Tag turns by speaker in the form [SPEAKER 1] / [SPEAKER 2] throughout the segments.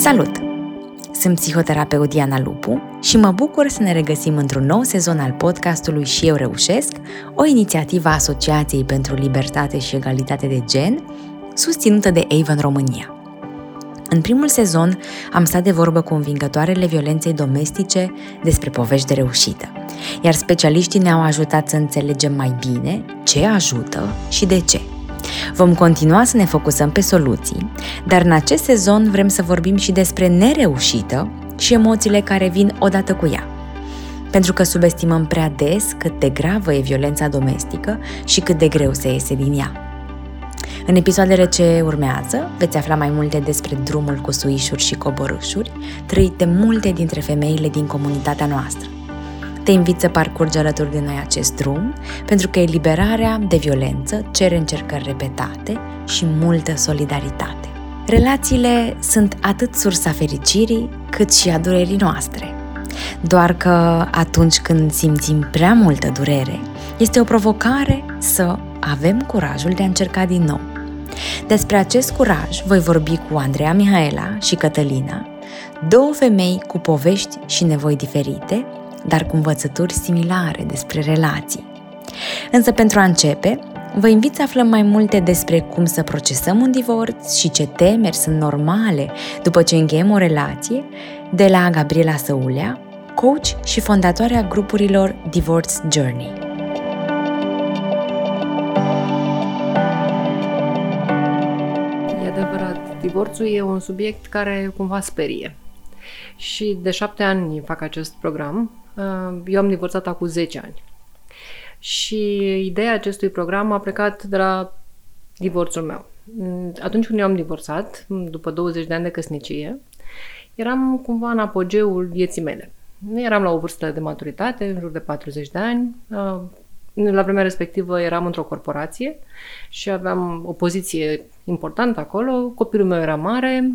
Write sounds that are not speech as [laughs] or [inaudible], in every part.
[SPEAKER 1] Salut! Sunt psihoterapeut Diana Lupu și mă bucur să ne regăsim într-un nou sezon al podcastului Și eu reușesc, o inițiativă a Asociației pentru Libertate și Egalitate de Gen, susținută de Avon România. În primul sezon am stat de vorbă cu învingătoarele violenței domestice despre povești de reușită, iar specialiștii ne-au ajutat să înțelegem mai bine ce ajută și de ce. Vom continua să ne focusăm pe soluții, dar în acest sezon vrem să vorbim și despre nereușită și emoțiile care vin odată cu ea. Pentru că subestimăm prea des cât de gravă e violența domestică și cât de greu se iese din ea. În episoadele ce urmează veți afla mai multe despre drumul cu suișuri și coborâșuri, trăit de multe dintre femeile din comunitatea noastră. Te invit să parcurgi alături de noi acest drum, pentru că eliberarea de violență cere încercări repetate și multă solidaritate. Relațiile sunt atât sursa fericirii, cât și a durerii noastre. Doar că atunci când simțim prea multă durere, este o provocare să avem curajul de a încerca din nou. Despre acest curaj voi vorbi cu Andreea Mihaela și Cătălina, două femei cu povești și nevoi diferite, dar cu învățături similare despre relații. Însă pentru a începe, vă invit să aflăm mai multe despre cum să procesăm un divorț și ce temeri sunt normale după ce încheiem o relație, de la Gabriela Săulea, coach și fondatoarea grupurilor Divorce Journey.
[SPEAKER 2] E adevărat, divorțul e un subiect care cumva sperie. Și de șapte ani fac acest program Uh, eu am divorțat acum 10 ani. Și ideea acestui program a plecat de la divorțul meu. Mm, atunci când eu am divorțat, după 20 de ani de căsnicie, eram cumva în apogeul vieții mele. Eram la o vârstă de maturitate, în jur de 40 de ani. Uh, la vremea respectivă eram într-o corporație și aveam o poziție importantă acolo. Copilul meu era mare,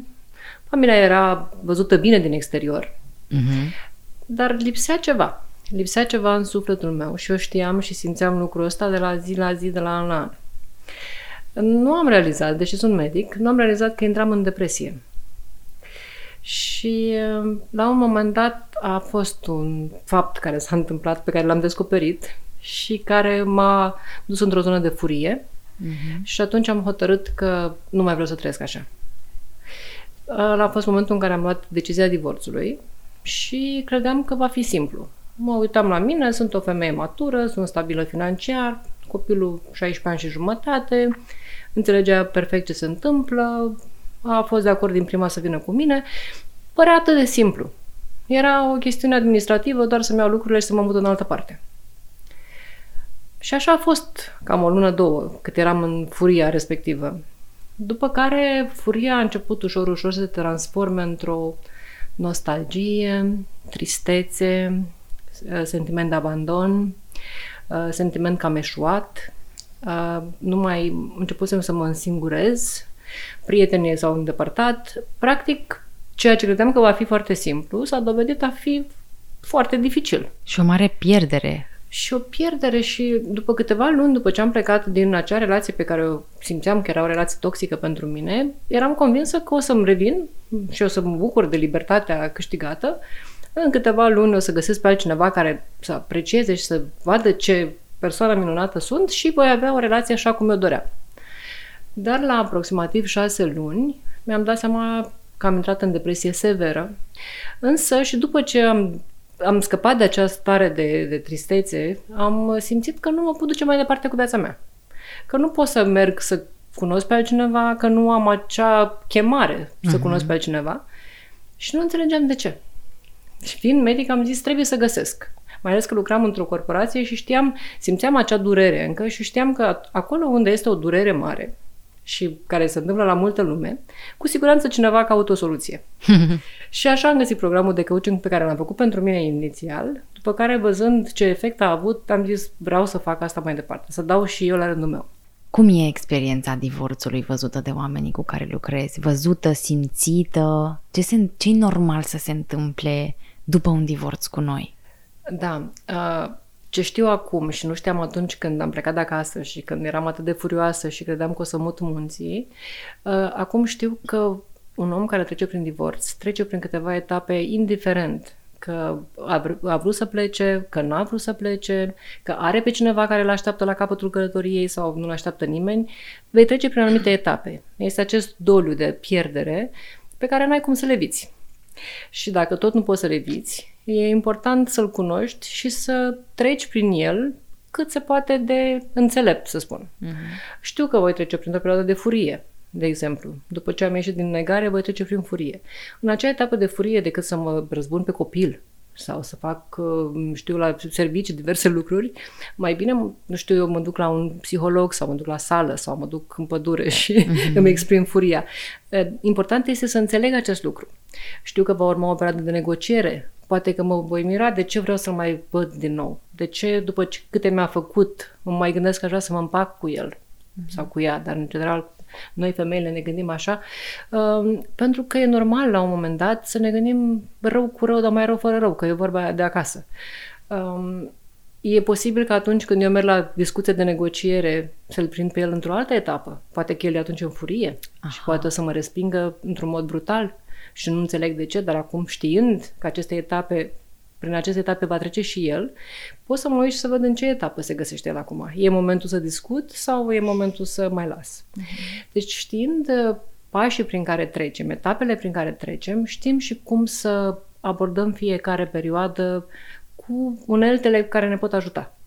[SPEAKER 2] familia era văzută bine din exterior. Uh-huh. Dar lipsea ceva. Lipsea ceva în sufletul meu și eu știam și simțeam lucrul ăsta de la zi la zi, de la an la an. Nu am realizat, deși sunt medic, nu am realizat că intram în depresie. Și la un moment dat a fost un fapt care s-a întâmplat, pe care l-am descoperit și care m-a dus într-o zonă de furie uh-huh. și atunci am hotărât că nu mai vreau să trăiesc așa. A fost momentul în care am luat decizia divorțului și credeam că va fi simplu. Mă uitam la mine, sunt o femeie matură, sunt stabilă financiar, copilul 16 ani și jumătate, înțelegea perfect ce se întâmplă, a fost de acord din prima să vină cu mine. Părea atât de simplu. Era o chestiune administrativă, doar să-mi iau lucrurile și să mă mut în altă parte. Și așa a fost cam o lună, două, cât eram în furia respectivă. După care furia a început ușor, ușor să se transforme într-o uh, nostalgie, tristețe, uh, sentiment de abandon, uh, sentiment că am eșuat, uh, nu mai începusem să mă însingurez, prietenii s-au îndepărtat. Practic, ceea ce credeam că va fi foarte simplu s-a dovedit a fi foarte dificil.
[SPEAKER 1] Și o mare pierdere
[SPEAKER 2] și o pierdere și după câteva luni după ce am plecat din acea relație pe care o simțeam că era o relație toxică pentru mine, eram convinsă că o să-mi revin și o să mă bucur de libertatea câștigată. În câteva luni o să găsesc pe altcineva care să aprecieze și să vadă ce persoană minunată sunt și voi avea o relație așa cum eu doream. Dar la aproximativ șase luni mi-am dat seama că am intrat în depresie severă. Însă și după ce am am scăpat de această stare de, de tristețe, am simțit că nu mă pot duce mai departe cu viața mea. Că nu pot să merg să cunosc pe altcineva, că nu am acea chemare să uh-huh. cunosc pe altcineva și nu înțelegeam de ce. Și fiind medic am zis trebuie să găsesc. Mai ales că lucram într-o corporație și știam, simțeam acea durere încă și știam că acolo unde este o durere mare, și care se întâmplă la multă lume, cu siguranță cineva caută o soluție. [laughs] și așa am găsit programul de coaching pe care l-am făcut pentru mine inițial, după care văzând ce efect a avut, am zis vreau să fac asta mai departe, să dau și eu la rândul meu.
[SPEAKER 1] Cum e experiența divorțului văzută de oamenii cu care lucrezi? Văzută, simțită? Ce se, ce normal să se întâmple după un divorț cu noi?
[SPEAKER 2] Da, uh, ce știu acum și nu știam atunci când am plecat de acasă și când eram atât de furioasă și credeam că o să mut munții, uh, acum știu că un om care trece prin divorț trece prin câteva etape indiferent că a, vr- a vrut să plece, că nu a vrut să plece, că are pe cineva care îl așteaptă la capătul călătoriei sau nu-l așteaptă nimeni, vei trece prin anumite etape. Este acest doliu de pierdere pe care n-ai cum să le viți. Și dacă tot nu poți să le viți, e important să-l cunoști și să treci prin el cât se poate de înțelept, să spun. Uh-huh. Știu că voi trece printr-o perioadă de furie, de exemplu. După ce am ieșit din negare, voi trece prin furie. În acea etapă de furie, decât să mă răzbun pe copil sau să fac, uh, știu, la servicii diverse lucruri, mai bine, nu știu, eu mă duc la un psiholog sau mă duc la sală sau mă duc în pădure și mm-hmm. [laughs] îmi exprim furia. Uh, important este să înțeleg acest lucru. Știu că va urma o perioadă de negociere. Poate că mă voi mira de ce vreau să-l mai văd din nou. De ce, după ce, câte mi-a făcut, mă mai gândesc că aș vrea să mă împac cu el mm-hmm. sau cu ea, dar în general noi femeile ne gândim așa, uh, pentru că e normal la un moment dat să ne gândim rău cu rău, dar mai rău fără rău, că e vorba de acasă. Um, e posibil că atunci când eu merg la discuție de negociere să-l prind pe el într-o altă etapă. Poate că el e atunci în furie Aha. și poate să mă respingă într-un mod brutal și nu înțeleg de ce, dar acum știind că aceste etape prin aceste etape va trece și el, pot să mă uit și să văd în ce etapă se găsește el acum. E momentul să discut sau e momentul să mai las? Uh-huh. Deci știind uh, pașii prin care trecem, etapele prin care trecem, știm și cum să abordăm fiecare perioadă cu uneltele care ne pot ajuta.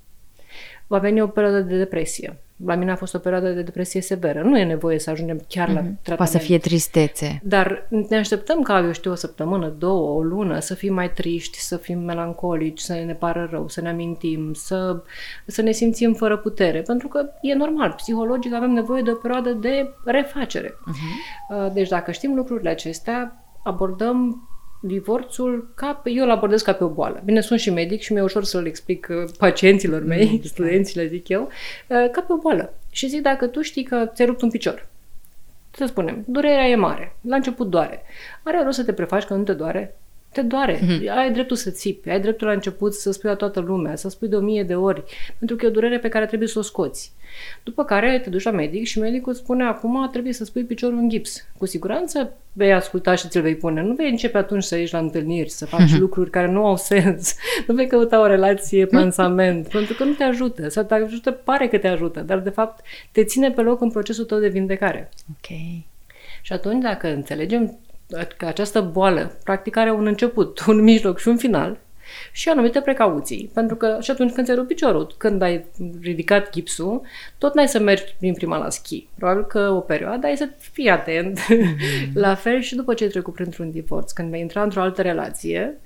[SPEAKER 2] Va veni o perioadă de depresie la mine a fost o perioadă de depresie severă. Nu e nevoie să ajungem chiar mm-hmm. la tratament.
[SPEAKER 1] Poate să fie tristețe.
[SPEAKER 2] Dar ne așteptăm ca, eu știu, o săptămână, două, o lună, să fim mai triști, să fim melancolici, să ne pară rău, să ne amintim, să, să ne simțim fără putere. Pentru că e normal, psihologic avem nevoie de o perioadă de refacere. Mm-hmm. Deci dacă știm lucrurile acestea, abordăm divorțul ca pe, eu îl abordez ca pe o boală. Bine, sunt și medic și mi-e ușor să-l explic uh, pacienților mei, mm, [laughs] studenții, le zic eu, uh, ca pe o boală. Și zic, dacă tu știi că ți-ai rupt un picior, să spunem, durerea e mare, la început doare. Are rost să te prefaci că nu te doare? Te doare. Mm-hmm. Ai dreptul să țipi, ai dreptul la început să spui la toată lumea, să spui de o mie de ori, pentru că e o durere pe care trebuie să o scoți. După care te duci la medic și medicul spune acum trebuie să spui piciorul în gips. Cu siguranță vei asculta și ți-l vei pune. Nu vei începe atunci să ieși la întâlniri, să faci mm-hmm. lucruri care nu au sens. [laughs] Nu vei căuta o relație pansament, pentru că nu te ajută. Sau te ajută, pare că te ajută, dar de fapt te ține pe loc în procesul tău de vindecare.
[SPEAKER 1] Ok.
[SPEAKER 2] Și atunci, dacă înțelegem că această boală practic are un început, [laughs] un mijloc și un final și anumite precauții. Pentru că și atunci când ți-ai rupt piciorul, când ai ridicat gipsul, tot n-ai să mergi prin prima la schi. Probabil că o perioadă ai să fii atent. Mm-hmm. [laughs] la fel și după ce ai trecut printr-un divorț, când vei intra într-o altă relație,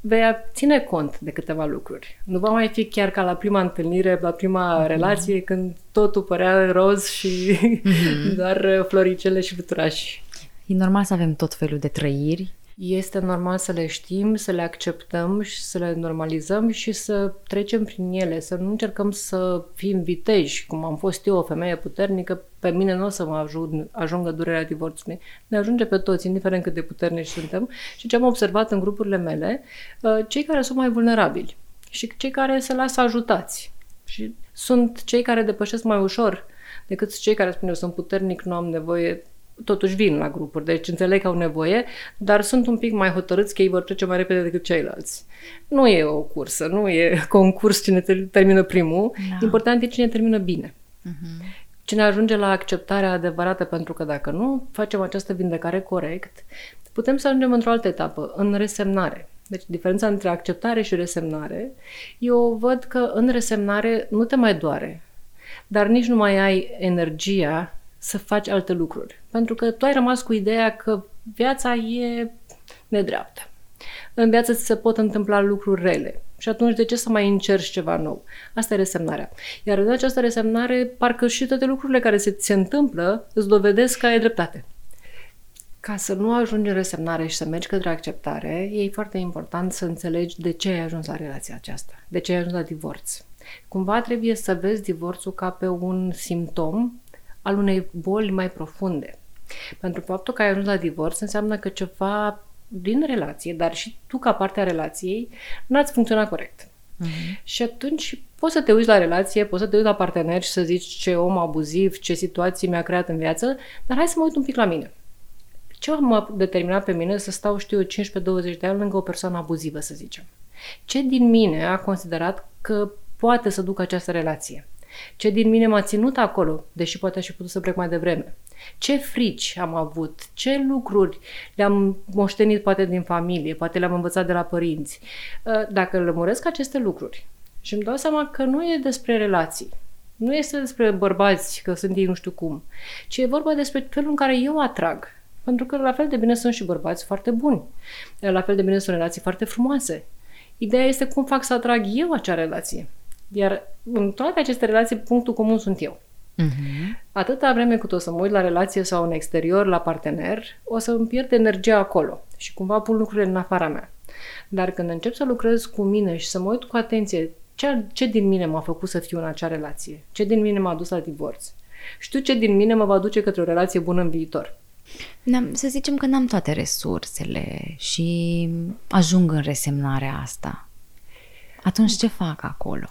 [SPEAKER 2] vei ține cont de câteva lucruri. Nu va mai fi chiar ca la prima întâlnire, la prima mm-hmm. relație, când totul părea roz și mm-hmm. [laughs] doar floricele și fluturași.
[SPEAKER 1] E normal să avem tot felul de trăiri.
[SPEAKER 2] Este normal să le știm, să le acceptăm și să le normalizăm și să trecem prin ele, să nu încercăm să fim viteji, cum am fost eu, o femeie puternică, pe mine nu o să mă ajung, ajungă durerea divorțului. Ne ajunge pe toți, indiferent cât de puternici suntem. Și ce am observat în grupurile mele, uh, cei care sunt mai vulnerabili și cei care se lasă ajutați. Și sunt cei care depășesc mai ușor decât cei care spun eu sunt puternic, nu am nevoie totuși vin la grupuri, deci înțeleg că au nevoie, dar sunt un pic mai hotărâți că ei vor trece mai repede decât ceilalți. Nu e o cursă, nu e [laughs] concurs cine termină primul, da. important e cine termină bine. Uh-huh. Cine ajunge la acceptarea adevărată, pentru că dacă nu facem această vindecare corect, putem să ajungem într-o altă etapă, în resemnare. Deci diferența între acceptare și resemnare, eu văd că în resemnare nu te mai doare, dar nici nu mai ai energia să faci alte lucruri. Pentru că tu ai rămas cu ideea că viața e nedreaptă. În viață ți se pot întâmpla lucruri rele. Și atunci de ce să mai încerci ceva nou? Asta e resemnarea. Iar în această resemnare, parcă și toate lucrurile care se, se întâmplă îți dovedesc că ai dreptate. Ca să nu ajungi în resemnare și să mergi către acceptare, e foarte important să înțelegi de ce ai ajuns la relația aceasta, de ce ai ajuns la divorț. Cumva trebuie să vezi divorțul ca pe un simptom al unei boli mai profunde. Pentru faptul că ai ajuns la divorț înseamnă că ceva din relație, dar și tu ca parte a relației, n-ați funcționat corect. Uh-huh. Și atunci poți să te uiți la relație, poți să te uiți la partener și să zici ce om abuziv, ce situații mi-a creat în viață, dar hai să mă uit un pic la mine. Ce m-a determinat pe mine să stau, știu 15-20 de ani lângă o persoană abuzivă, să zicem? Ce din mine a considerat că poate să ducă această relație? Ce din mine m-a ținut acolo, deși poate aș fi putut să plec mai devreme? Ce frici am avut? Ce lucruri le-am moștenit poate din familie, poate le-am învățat de la părinți? Ă, dacă lămuresc aceste lucruri și îmi dau seama că nu e despre relații, nu este despre bărbați, că sunt ei nu știu cum, ci e vorba despre felul în care eu atrag. Pentru că la fel de bine sunt și bărbați foarte buni. La fel de bine sunt relații foarte frumoase. Ideea este cum fac să atrag eu acea relație. Iar în toate aceste relații, punctul comun sunt eu. Uh-huh. Atâta vreme cât o să mă uit la relație sau în exterior, la partener, o să îmi pierd energia acolo și cumva pun lucrurile în afara mea. Dar când încep să lucrez cu mine și să mă uit cu atenție ce, ce din mine m-a făcut să fiu în acea relație, ce din mine m-a dus la divorț, știu ce din mine mă va duce către o relație bună în viitor.
[SPEAKER 1] N-am, să zicem că n-am toate resursele și ajung în resemnarea asta. Atunci ce fac acolo?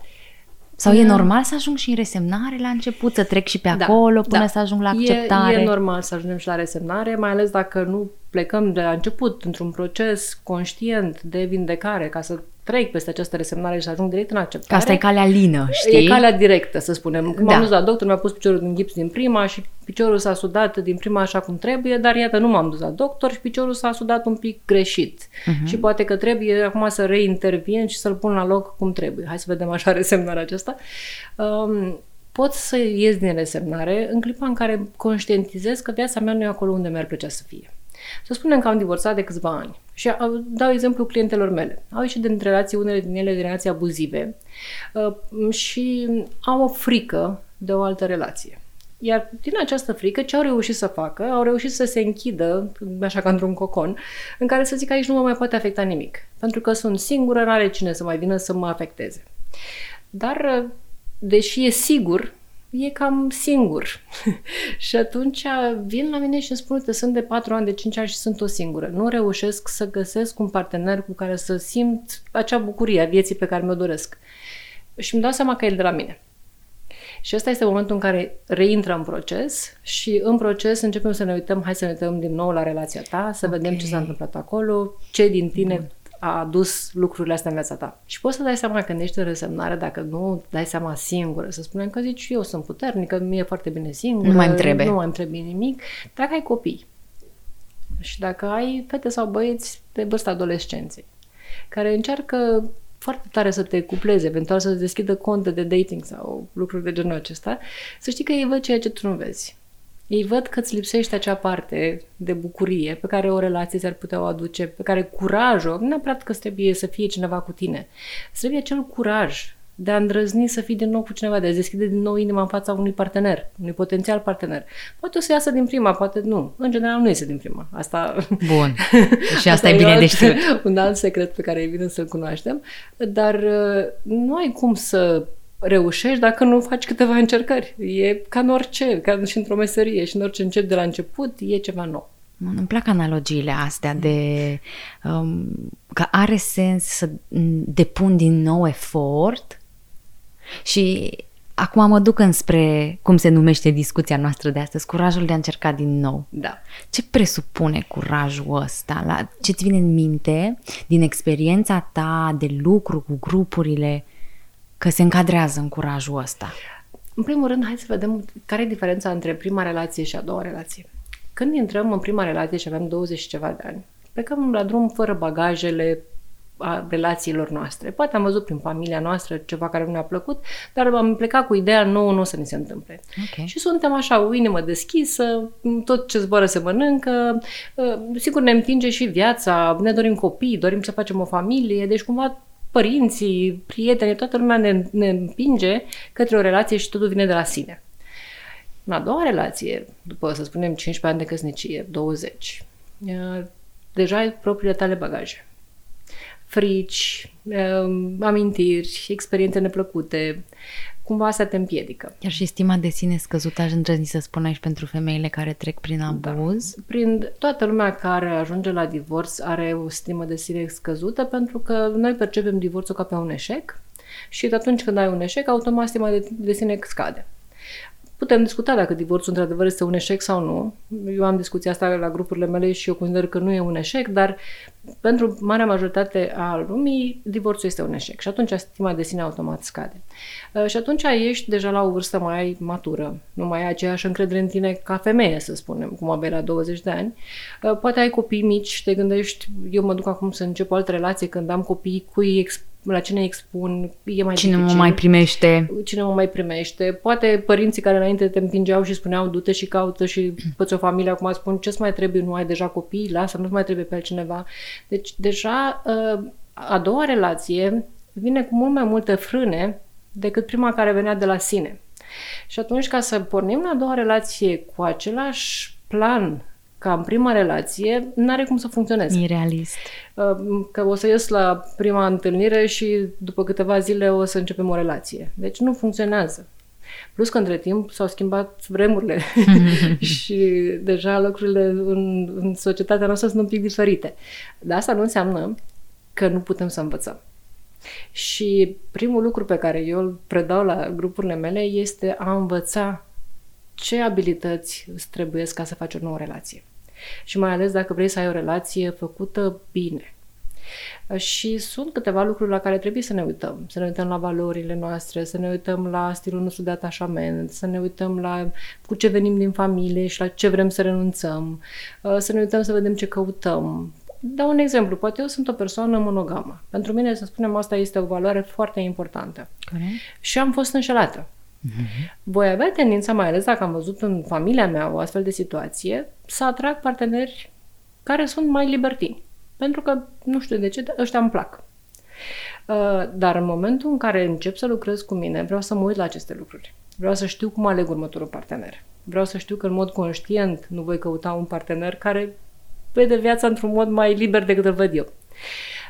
[SPEAKER 1] Sau e normal să ajung și în resemnare la început, să trec și pe da, acolo până da. să ajung la acceptare?
[SPEAKER 2] E, e normal să ajungem și la resemnare, mai ales dacă nu plecăm de la început într-un proces conștient de vindecare ca să trec peste această resemnare și să ajung direct în acceptare. Că
[SPEAKER 1] asta e calea lină, știi?
[SPEAKER 2] E calea directă, să spunem. Când da. m-am dus la doctor, mi-a pus piciorul din gips din prima și piciorul s-a sudat din prima așa cum trebuie, dar iată, nu m-am dus la doctor și piciorul s-a sudat un pic greșit. Uh-huh. Și poate că trebuie acum să reintervin și să-l pun la loc cum trebuie. Hai să vedem așa [laughs] resemnarea aceasta. Um, pot să ies din resemnare în clipa în care conștientizez că viața mea nu e acolo unde mi-ar plăcea să fie. Să spunem că am divorțat de câțiva ani și dau exemplu clientelor mele. Au ieșit din relații, unele din ele din relații abuzive uh, și au o frică de o altă relație. Iar din această frică, ce au reușit să facă? Au reușit să se închidă, așa ca într-un cocon, în care să zic că aici nu mă mai poate afecta nimic. Pentru că sunt singură, nu are cine să mai vină să mă afecteze. Dar, uh, deși e sigur e cam singur. [laughs] și atunci vin la mine și îmi spun, că sunt de 4 ani, de 5 ani și sunt o singură. Nu reușesc să găsesc un partener cu care să simt acea bucurie a vieții pe care mi-o doresc. Și îmi dau seama că e de la mine. Și ăsta este momentul în care reintră în proces și în proces începem să ne uităm, hai să ne uităm din nou la relația ta, să okay. vedem ce s-a întâmplat acolo, ce din tine Bun a adus lucrurile astea în viața ta. Și poți să dai seama când ești în resemnare, dacă nu dai seama singură, să spunem că zici, eu sunt puternică, mie e foarte bine singură,
[SPEAKER 1] nu mai îmi trebuie.
[SPEAKER 2] Nu mai îmi trebuie nimic. Dacă ai copii și dacă ai fete sau băieți de vârsta adolescenței, care încearcă foarte tare să te cupleze, eventual să deschidă conte de dating sau lucruri de genul acesta, să știi că ei văd ceea ce tu nu vezi. Ei văd că îți lipsește acea parte de bucurie pe care o relație ți-ar putea o aduce, pe care curajul, nu neapărat că trebuie să fie cineva cu tine, trebuie acel curaj de a îndrăzni să fii din nou cu cineva, de a deschide din nou inima în fața unui partener, unui potențial partener. Poate o să iasă din prima, poate nu. În general nu iese din prima. Asta...
[SPEAKER 1] Bun. [laughs] Și asta, asta e bine de știut. [laughs]
[SPEAKER 2] Un alt secret pe care e bine să-l cunoaștem. Dar uh, nu ai cum să reușești dacă nu faci câteva încercări. E ca în orice, ca și într-o meserie și în orice încep de la început, e ceva nou.
[SPEAKER 1] Îmi plac analogiile astea de um, că are sens să depun din nou efort și acum mă duc înspre cum se numește discuția noastră de astăzi, curajul de a încerca din nou.
[SPEAKER 2] Da.
[SPEAKER 1] Ce presupune curajul ăsta? La ce-ți vine în minte din experiența ta de lucru cu grupurile că se încadrează în curajul ăsta?
[SPEAKER 2] În primul rând, hai să vedem care e diferența între prima relație și a doua relație. Când intrăm în prima relație și avem 20 și ceva de ani, plecăm la drum fără bagajele a relațiilor noastre. Poate am văzut prin familia noastră ceva care nu ne-a plăcut, dar am plecat cu ideea nouă nu o să ne se întâmple. Okay. Și suntem așa, o inimă deschisă, tot ce zboară se mănâncă, ă, sigur ne împinge și viața, ne dorim copii, dorim să facem o familie, deci cumva părinții, prietenii, toată lumea ne, ne împinge către o relație și totul vine de la sine. În a doua relație, după, să spunem, 15 ani de căsnicie, 20, deja ai propriile tale bagaje. Frici, amintiri, experiențe neplăcute, cumva asta te împiedică.
[SPEAKER 1] Iar și stima de sine scăzută, aș îndrăzni să spun aici pentru femeile care trec prin da. abuz?
[SPEAKER 2] Da. Prin toată lumea care ajunge la divorț are o stimă de sine scăzută pentru că noi percepem divorțul ca pe un eșec și atunci când ai un eșec, automat stima de, de sine scade. Putem discuta dacă divorțul într-adevăr este un eșec sau nu. Eu am discuția asta la grupurile mele și eu consider că nu e un eșec, dar pentru marea majoritate a lumii, divorțul este un eșec și atunci stima de sine automat scade. Uh, și atunci ești deja la o vârstă mai matură, nu mai ai aceeași încredere în tine ca femeie, să spunem, cum aveai la 20 de ani. Uh, poate ai copii mici, te gândești, eu mă duc acum să încep o altă relație când am copii, cui exp- la cine expun, e mai
[SPEAKER 1] Cine
[SPEAKER 2] dificil.
[SPEAKER 1] mă mai primește?
[SPEAKER 2] Cine mă mai primește. Poate părinții care înainte te împingeau și spuneau du-te și caută și fă o familie, acum spun ce-ți mai trebuie, nu ai deja copii, lasă, nu mai trebuie pe altcineva. Deci deja uh, a doua relație vine cu mult mai multe frâne decât prima care venea de la sine. Și atunci, ca să pornim la a doua relație cu același plan ca în prima relație, n-are cum să funcționeze.
[SPEAKER 1] E realist.
[SPEAKER 2] Uh, Că o să ies la prima întâlnire și după câteva zile o să începem o relație. Deci nu funcționează. Plus că între timp s-au schimbat vremurile [laughs] și deja lucrurile în, în societatea noastră sunt un pic diferite. Dar asta nu înseamnă că nu putem să învățăm. Și primul lucru pe care eu îl predau la grupurile mele este a învăța ce abilități îți trebuie ca să faci o nouă relație. Și mai ales dacă vrei să ai o relație făcută bine. Și sunt câteva lucruri la care trebuie să ne uităm. Să ne uităm la valorile noastre, să ne uităm la stilul nostru de atașament, să ne uităm la cu ce venim din familie și la ce vrem să renunțăm, să ne uităm să vedem ce căutăm. Dau un exemplu. Poate eu sunt o persoană monogamă. Pentru mine, să spunem, asta este o valoare foarte importantă.
[SPEAKER 1] Corect.
[SPEAKER 2] Și am fost înșelată. Voi avea tendința, mai ales dacă am văzut în familia mea o astfel de situație, să atrag parteneri care sunt mai libertini. Pentru că, nu știu de ce, dar ăștia îmi plac. Uh, Dar în momentul în care încep să lucrez cu mine, vreau să mă uit la aceste lucruri. Vreau să știu cum aleg următorul partener. Vreau să știu că în mod conștient nu voi căuta un partener care vede viața într-un mod mai liber decât îl văd eu.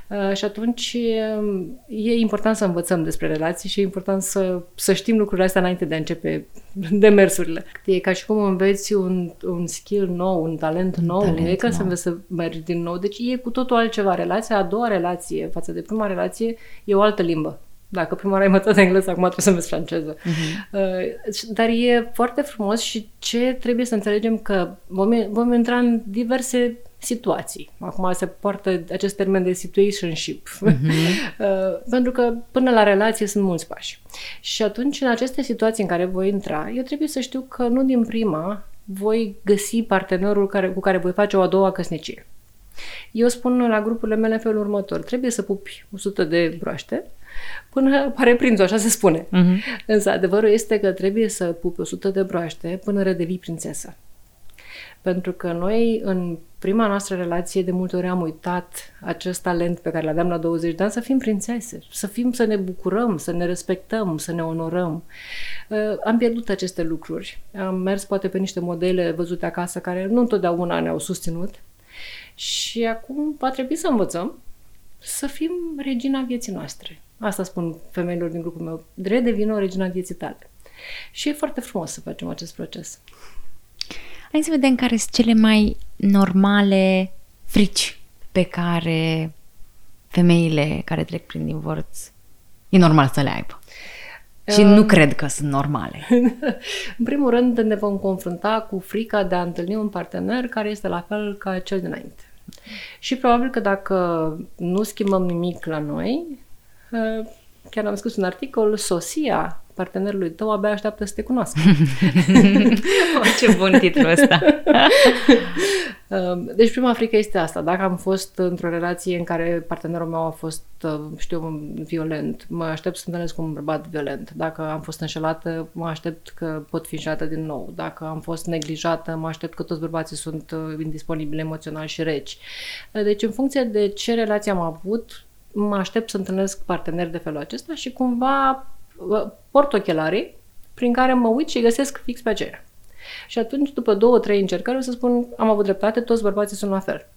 [SPEAKER 2] Uh, și atunci um, e important să învățăm despre relații și e important să, să știm lucrurile astea înainte de a începe [laughs] demersurile. E ca și cum înveți un, un skill nou, un talent nou,
[SPEAKER 1] talent
[SPEAKER 2] nu e ca să
[SPEAKER 1] nou.
[SPEAKER 2] înveți să mergi din nou. Deci e cu totul altceva. Relația, a doua relație față de prima relație e o altă limbă. Dacă prima oară ai învățat engleză, acum trebuie să înveți franceză. Uh-huh. Uh, dar e foarte frumos și ce trebuie să înțelegem că vom, vom intra în diverse situații. Acum se poartă acest termen de situationship. Uh-huh. [laughs] Pentru că până la relație sunt mulți pași. Și atunci, în aceste situații în care voi intra, eu trebuie să știu că nu din prima voi găsi partenerul care, cu care voi face o a doua căsnicie. Eu spun la grupurile mele în felul următor. Trebuie să pupi 100 de broaște până apare prințul, așa se spune. Uh-huh. Însă adevărul este că trebuie să pupi 100 de broaște până redevii prințesă. Pentru că noi, în prima noastră relație, de multe ori am uitat acest talent pe care l aveam la 20 de ani, să fim prințese, să fim, să ne bucurăm, să ne respectăm, să ne onorăm. Uh, am pierdut aceste lucruri. Am mers poate pe niște modele văzute acasă care nu întotdeauna ne-au susținut. Și acum va trebui să învățăm să fim regina vieții noastre. Asta spun femeilor din grupul meu. Redevină o regina vieții tale. Și e foarte frumos să facem acest proces.
[SPEAKER 1] Hai să vedem care sunt cele mai normale frici pe care femeile care trec prin divorț e normal să le aibă. Și nu cred că sunt normale. [laughs]
[SPEAKER 2] În primul rând ne vom confrunta cu frica de a întâlni un partener care este la fel ca cel dinainte. Și probabil că dacă nu schimbăm nimic la noi, uh, chiar am scris un articol, sosia partenerului tău abia așteaptă să te cunoască. [laughs]
[SPEAKER 1] oh, ce bun titlul ăsta!
[SPEAKER 2] Uh, [laughs] Deci prima frică este asta. Dacă am fost într-o relație în care partenerul meu a fost, uh, știu, violent, mă aștept să întâlnesc cu un bărbat violent. Dacă am fost înșelată, mă aștept că pot fi înșelată din nou. Dacă am fost neglijată, mă aștept că toți bărbații sunt uh, indisponibili emoțional și reci. Uh, Deci în funcție de ce relație am avut, mă aștept să întâlnesc parteneri de felul acesta și cumva uh, port ochelarii prin care mă uit și găsesc fix pe aceea. Și atunci, după două, trei încercări, o să spun, am avut dreptate, toți bărbații sunt la fel.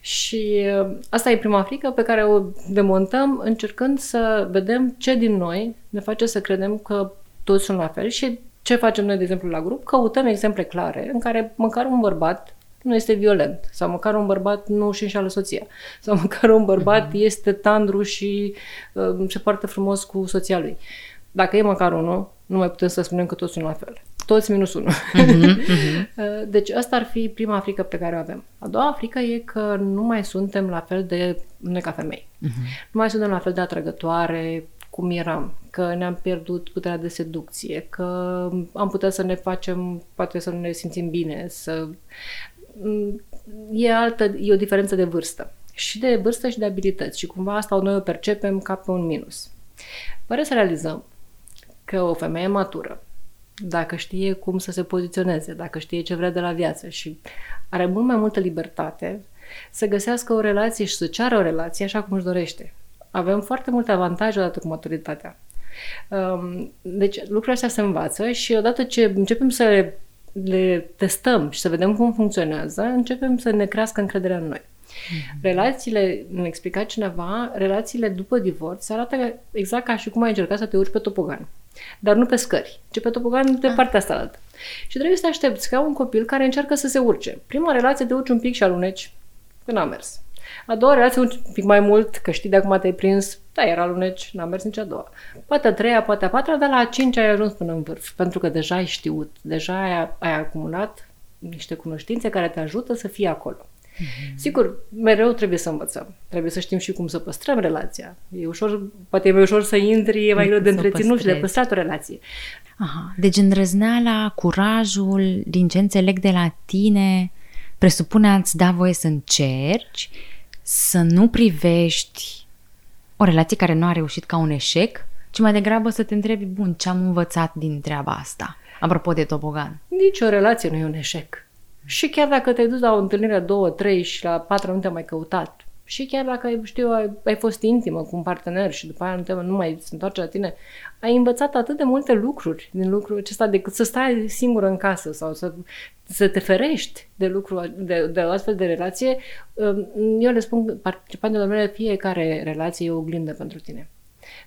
[SPEAKER 2] Și uh, asta e prima frică pe care o demontăm încercând să vedem ce din noi ne face să credem că toți sunt la fel și ce facem noi, de exemplu, la grup? Căutăm exemple clare în care măcar un bărbat nu este violent sau măcar un bărbat nu își înșală soția sau măcar un bărbat uh-huh. este tandru și uh, se poartă frumos cu soția lui. Dacă e măcar unul, nu mai putem să spunem că toți sunt la fel. toți minus unul. Uh-huh, [laughs] uh-huh. Deci asta ar fi prima frică pe care o avem. A doua frică e că nu mai suntem la fel de, noi ca femei, uh-huh. nu mai suntem la fel de atrăgătoare cum eram, că ne-am pierdut puterea de seducție, că am putea să ne facem, poate să nu ne simțim bine, să... E altă, e o diferență de vârstă. Și de vârstă și de abilități. Și cumva asta noi o percepem ca pe un minus. Pare să realizăm că o femeie matură, dacă știe cum să se poziționeze, dacă știe ce vrea de la viață și are mult mai multă libertate să găsească o relație și să ceară o relație așa cum își dorește. Avem foarte multe avantaje odată cu maturitatea. Um, deci lucrurile astea se învață și odată ce începem să le, le testăm și să vedem cum funcționează, începem să ne crească încrederea în noi. Mm-hmm. Relațiile, mi-a explicat cineva, relațiile după divorț arată exact ca și cum ai încercat să te urci pe topogan. Dar nu pe scări, ci pe topogan de ah. partea asta altă. Și trebuie să te aștepți ca un copil care încearcă să se urce. Prima relație te urci un pic și aluneci, că n-a mers. A doua relație un pic mai mult, că știi de acum te-ai prins, da, era aluneci, n-a mers nici a doua. Poate a treia, poate a patra, dar la a cincea ai ajuns până în vârf, pentru că deja ai știut, deja ai, ai acumulat niște cunoștințe care te ajută să fii acolo. Mm-hmm. Sigur, mereu trebuie să învățăm. Trebuie să știm și cum să păstrăm relația. E ușor, poate e mai ușor să intri, e mai greu de întreținut și de păstrat o relație.
[SPEAKER 1] Aha. Deci îndrăzneala, curajul, din ce înțeleg de la tine, presupune a-ți da voie să încerci, să nu privești o relație care nu a reușit ca un eșec, ci mai degrabă să te întrebi, bun, ce am învățat din treaba asta? Apropo de tobogan.
[SPEAKER 2] Nici o relație nu e un eșec. Și chiar dacă te-ai dus la o întâlnire două, trei și la patru nu te-ai mai căutat, și chiar dacă, știu, ai, ai fost intimă cu un partener și după aia nu, te, nu mai se întoarce la tine, ai învățat atât de multe lucruri din lucrul acesta decât să stai singură în casă sau să, să te ferești de lucru, de, de o astfel de relație. Um, eu le spun participantelor mele, fiecare relație e o oglindă pentru tine.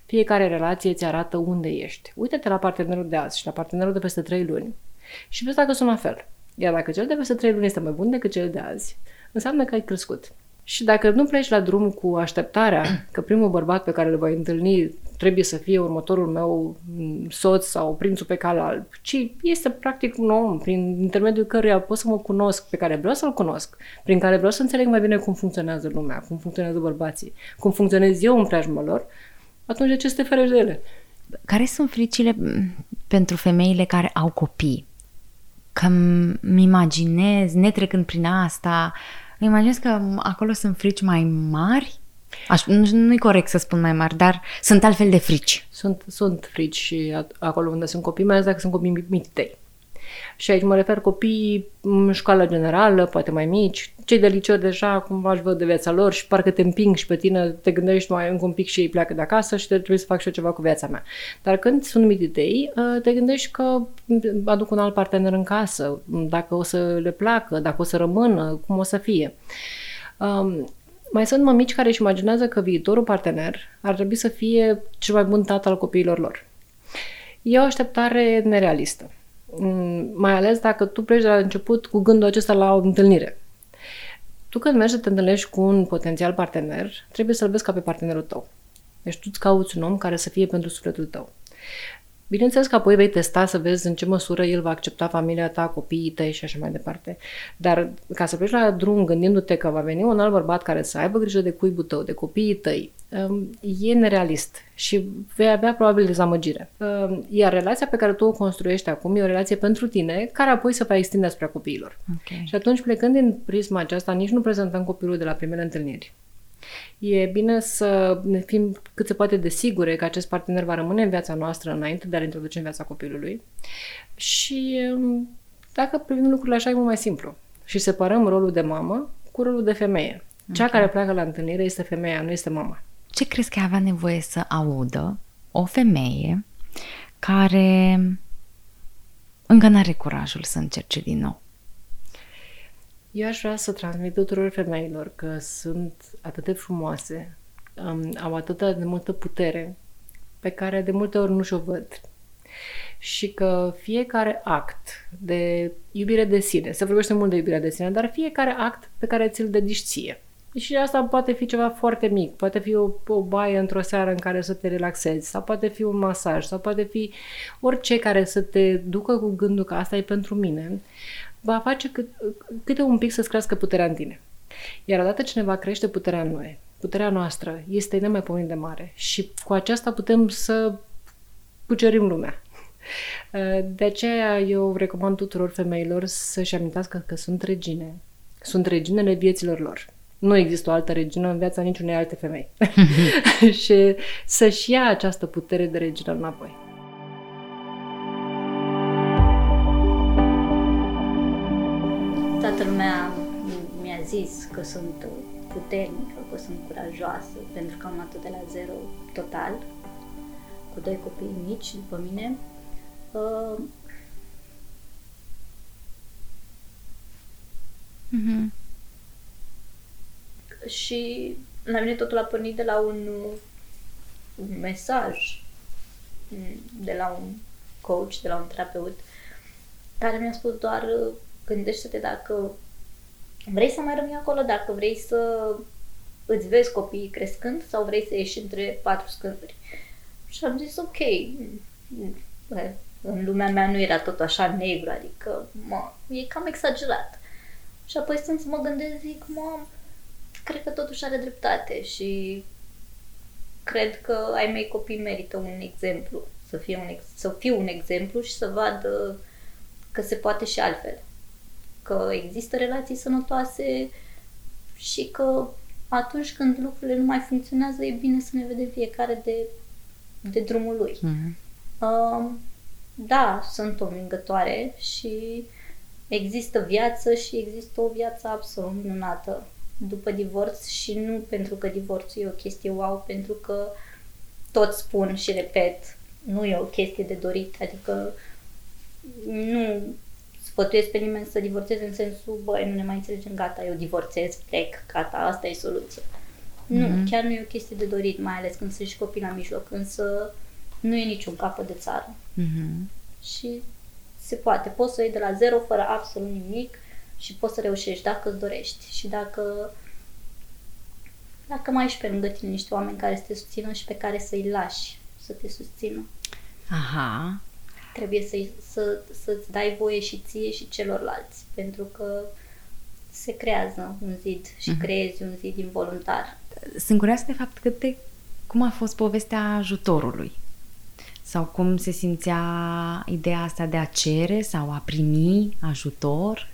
[SPEAKER 2] Fiecare relație îți arată unde ești. Uită-te la partenerul de azi și la partenerul de peste trei luni și vezi dacă sunt la fel. Iar dacă cel de peste trei luni este mai bun decât cel de azi, înseamnă că ai crescut. Și dacă nu pleci la drum cu așteptarea că primul bărbat pe care îl voi întâlni trebuie să fie următorul meu soț sau prințul pe cal alb, ci este practic un om prin intermediul căruia pot să mă cunosc, pe care vreau să-l cunosc, prin care vreau să înțeleg mai bine cum funcționează lumea, cum funcționează bărbații, cum funcționez eu în preajma lor, atunci de ce să te ferești de ele?
[SPEAKER 1] Care sunt fricile pentru femeile care au copii? că îmi imaginez, netrecând prin asta, îmi imaginez că acolo sunt frici mai mari. Aș, nu-i corect să spun mai mari, dar sunt altfel de frici.
[SPEAKER 2] Sunt, sunt frici și acolo unde sunt copii, mai ales dacă sunt copii mititei. Și aici mă refer copiii în școală generală, poate mai mici, cei de liceu deja cumva își văd de viața lor și parcă te împing și pe tine te gândești mai încă un pic și ei pleacă de acasă și trebuie să fac și eu ceva cu viața mea. Dar când sunt mititei, ă, te gândești că aduc un alt partener în casă, dacă o să le placă, dacă o să rămână, cum o să fie. Um, mai sunt mămici care își imaginează că viitorul partener ar trebui să fie cel mai bun tată al copiilor lor. E o așteptare nerealistă. Mm, mai ales dacă tu pleci de la început cu gândul acesta la o întâlnire. Tu când mergi să te întâlnești cu un potențial partener, trebuie să-l vezi ca pe partenerul tău. Deci tu îți cauți un om care să fie pentru sufletul tău. Bineînțeles că apoi vei testa să vezi în ce măsură el va accepta familia ta, copiii tăi și așa mai departe. Dar ca să pleci la drum gândindu-te că va veni un alt bărbat care să aibă grijă de cuibul tău, de copiii tăi, um, e nerealist și vei avea probabil dezamăgire. Um, iar relația pe care tu o construiești acum e o relație pentru tine, care apoi se va extinde asupra copiilor. Okay. Și atunci, plecând din prisma aceasta, nici nu prezentăm copilul de la primele întâlniri. E bine să ne fim cât se poate de sigure că acest partener va rămâne în viața noastră înainte de a-l introduce în viața copilului. Și um, dacă privim lucrurile așa, e mult mai simplu. Și separăm rolul de mamă cu rolul de femeie. Cea okay. care pleacă la întâlnire este femeia, nu este mama.
[SPEAKER 1] Ce crezi că avea nevoie să audă o femeie care încă nu are curajul să încerce din nou?
[SPEAKER 2] Eu aș vrea să transmit tuturor femeilor că sunt atât de frumoase, um, au atât de multă putere pe care de multe ori nu și-o văd. Și că fiecare act de iubire de sine, se vorbește mult de iubirea de sine, dar fiecare act pe care ți-l dedici ție, Și asta poate fi ceva foarte mic, poate fi o, o baie într-o seară în care să te relaxezi, sau poate fi un masaj, sau poate fi orice care să te ducă cu gândul că asta e pentru mine, va face cât, câte un pic să-ți crească puterea în tine. Iar odată ce ne va crește puterea în noi, puterea noastră este nemaipomenit de mare și cu aceasta putem să cucerim lumea. [laughs] De aceea eu recomand tuturor femeilor să-și amintească că sunt regine. Sunt reginele vieților lor. Nu există o altă regină în viața niciunei alte femei. [laughs] [laughs] și să-și ia această putere de regină înapoi.
[SPEAKER 3] Că sunt puternică, că sunt curajoasă, pentru că am luat de la zero total, cu doi copii mici după mine. Uh, mm-hmm. Și la mine totul a pornit de la un, un mesaj, de la un coach, de la un terapeut, care mi-a spus doar gândește-te dacă vrei să mai rămâi acolo, dacă vrei să îți vezi copiii crescând sau vrei să ieși între patru scânduri. Și am zis, ok, în lumea mea nu era tot așa negru, adică, mă, e cam exagerat. Și apoi stând să mă gândesc, zic, mă, cred că totuși are dreptate și cred că ai mei copii merită un exemplu, să fie un, ex- să fiu un exemplu și să vadă că se poate și altfel. Că există relații sănătoase și că atunci când lucrurile nu mai funcționează, e bine să ne vedem fiecare de, de drumul lui. Mm-hmm. Uh, da, sunt o vingătoare și există viață și există o viață absolut minunată după divorț și nu pentru că divorțul e o chestie wow, pentru că tot spun și repet, nu e o chestie de dorit, adică nu sfătuiesc pe nimeni să divorțeze în sensul, băi, nu ne mai înțelegem, gata, eu divorțez, plec, gata, asta e soluția. Mm-hmm. Nu, mhm. chiar nu e o chestie de dorit, mai ales când sunt și copii la mijloc, însă nu e niciun capăt de țară. Mm-hmm. Și se poate. Poți să iei de la zero, fără absolut nimic și poți să reușești dacă îți dorești și dacă dacă mai ești pe lângă tine niște oameni care să te susțină și pe care să-i lași să te susțină.
[SPEAKER 1] Aha.
[SPEAKER 3] Trebuie să, să, să-ți dai voie și ție și celorlalți, pentru că se creează un zid și uh-huh. creezi un zid involuntar.
[SPEAKER 1] Sunt curioasă de fapt cât de, cum a fost povestea ajutorului. Sau cum se simțea ideea asta de a cere sau a primi ajutor?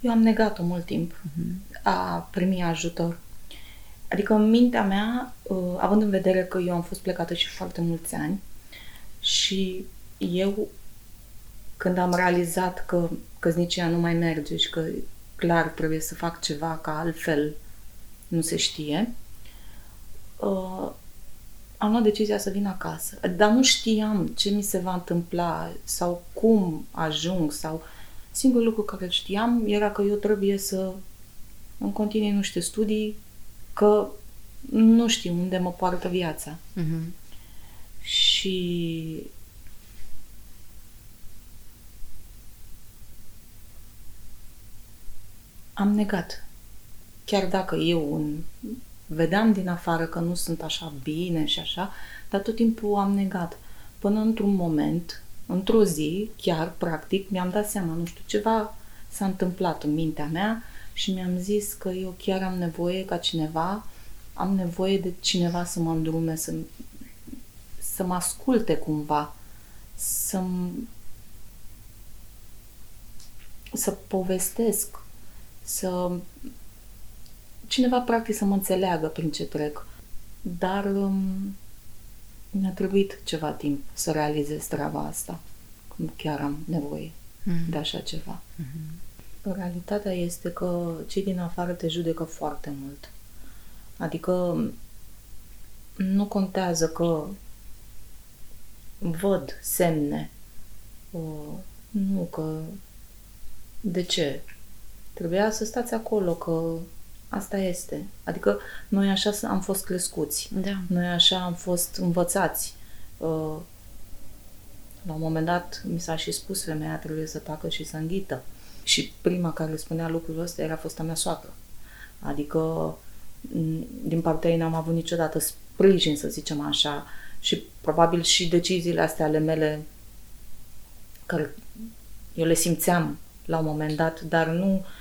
[SPEAKER 4] Eu am negat-o mult timp, uh-huh. a primi ajutor. Adică în mintea mea, uh, având în vedere că eu am fost plecată și foarte mulți ani și eu când am realizat că căsnicia nu mai merge și că clar trebuie să fac ceva, că altfel nu se știe, uh, am luat decizia să vin acasă. Dar nu știam ce mi se va întâmpla sau cum ajung sau singurul lucru care știam era că eu trebuie să în continui, nu știu, studii, că nu știu unde mă poartă viața. Uh-huh. Și am negat. Chiar dacă eu un, vedeam din afară că nu sunt așa bine și așa, dar tot timpul am negat. Până într-un moment, într-o zi, chiar, practic, mi-am dat seama, nu știu, ceva s-a întâmplat în mintea mea și mi-am zis că eu chiar am nevoie ca cineva, am nevoie de cineva să mă îndrume, să, să mă asculte cumva, să să povestesc, să cineva practic să mă înțeleagă prin ce trec. Dar um, mi-a trebuit ceva timp să realizez treaba asta. Cum chiar am nevoie mm-hmm. de așa ceva. Mm-hmm. Realitatea este că cei din afară te judecă foarte mult. Adică nu contează că văd semne. Uh, nu, că de ce? Trebuia să stați acolo, că asta este. Adică noi așa am fost crescuți.
[SPEAKER 1] Da.
[SPEAKER 4] Noi așa am fost învățați. Uh, la un moment dat mi s-a și spus femeia trebuie să tacă și să înghită. Și prima care spunea lucrul ăsta era fosta mea soacră. Adică m, din partea ei n-am avut niciodată sprijin, să zicem așa, și probabil și deciziile astea ale mele, care eu le simțeam la un moment dat, dar nu uh,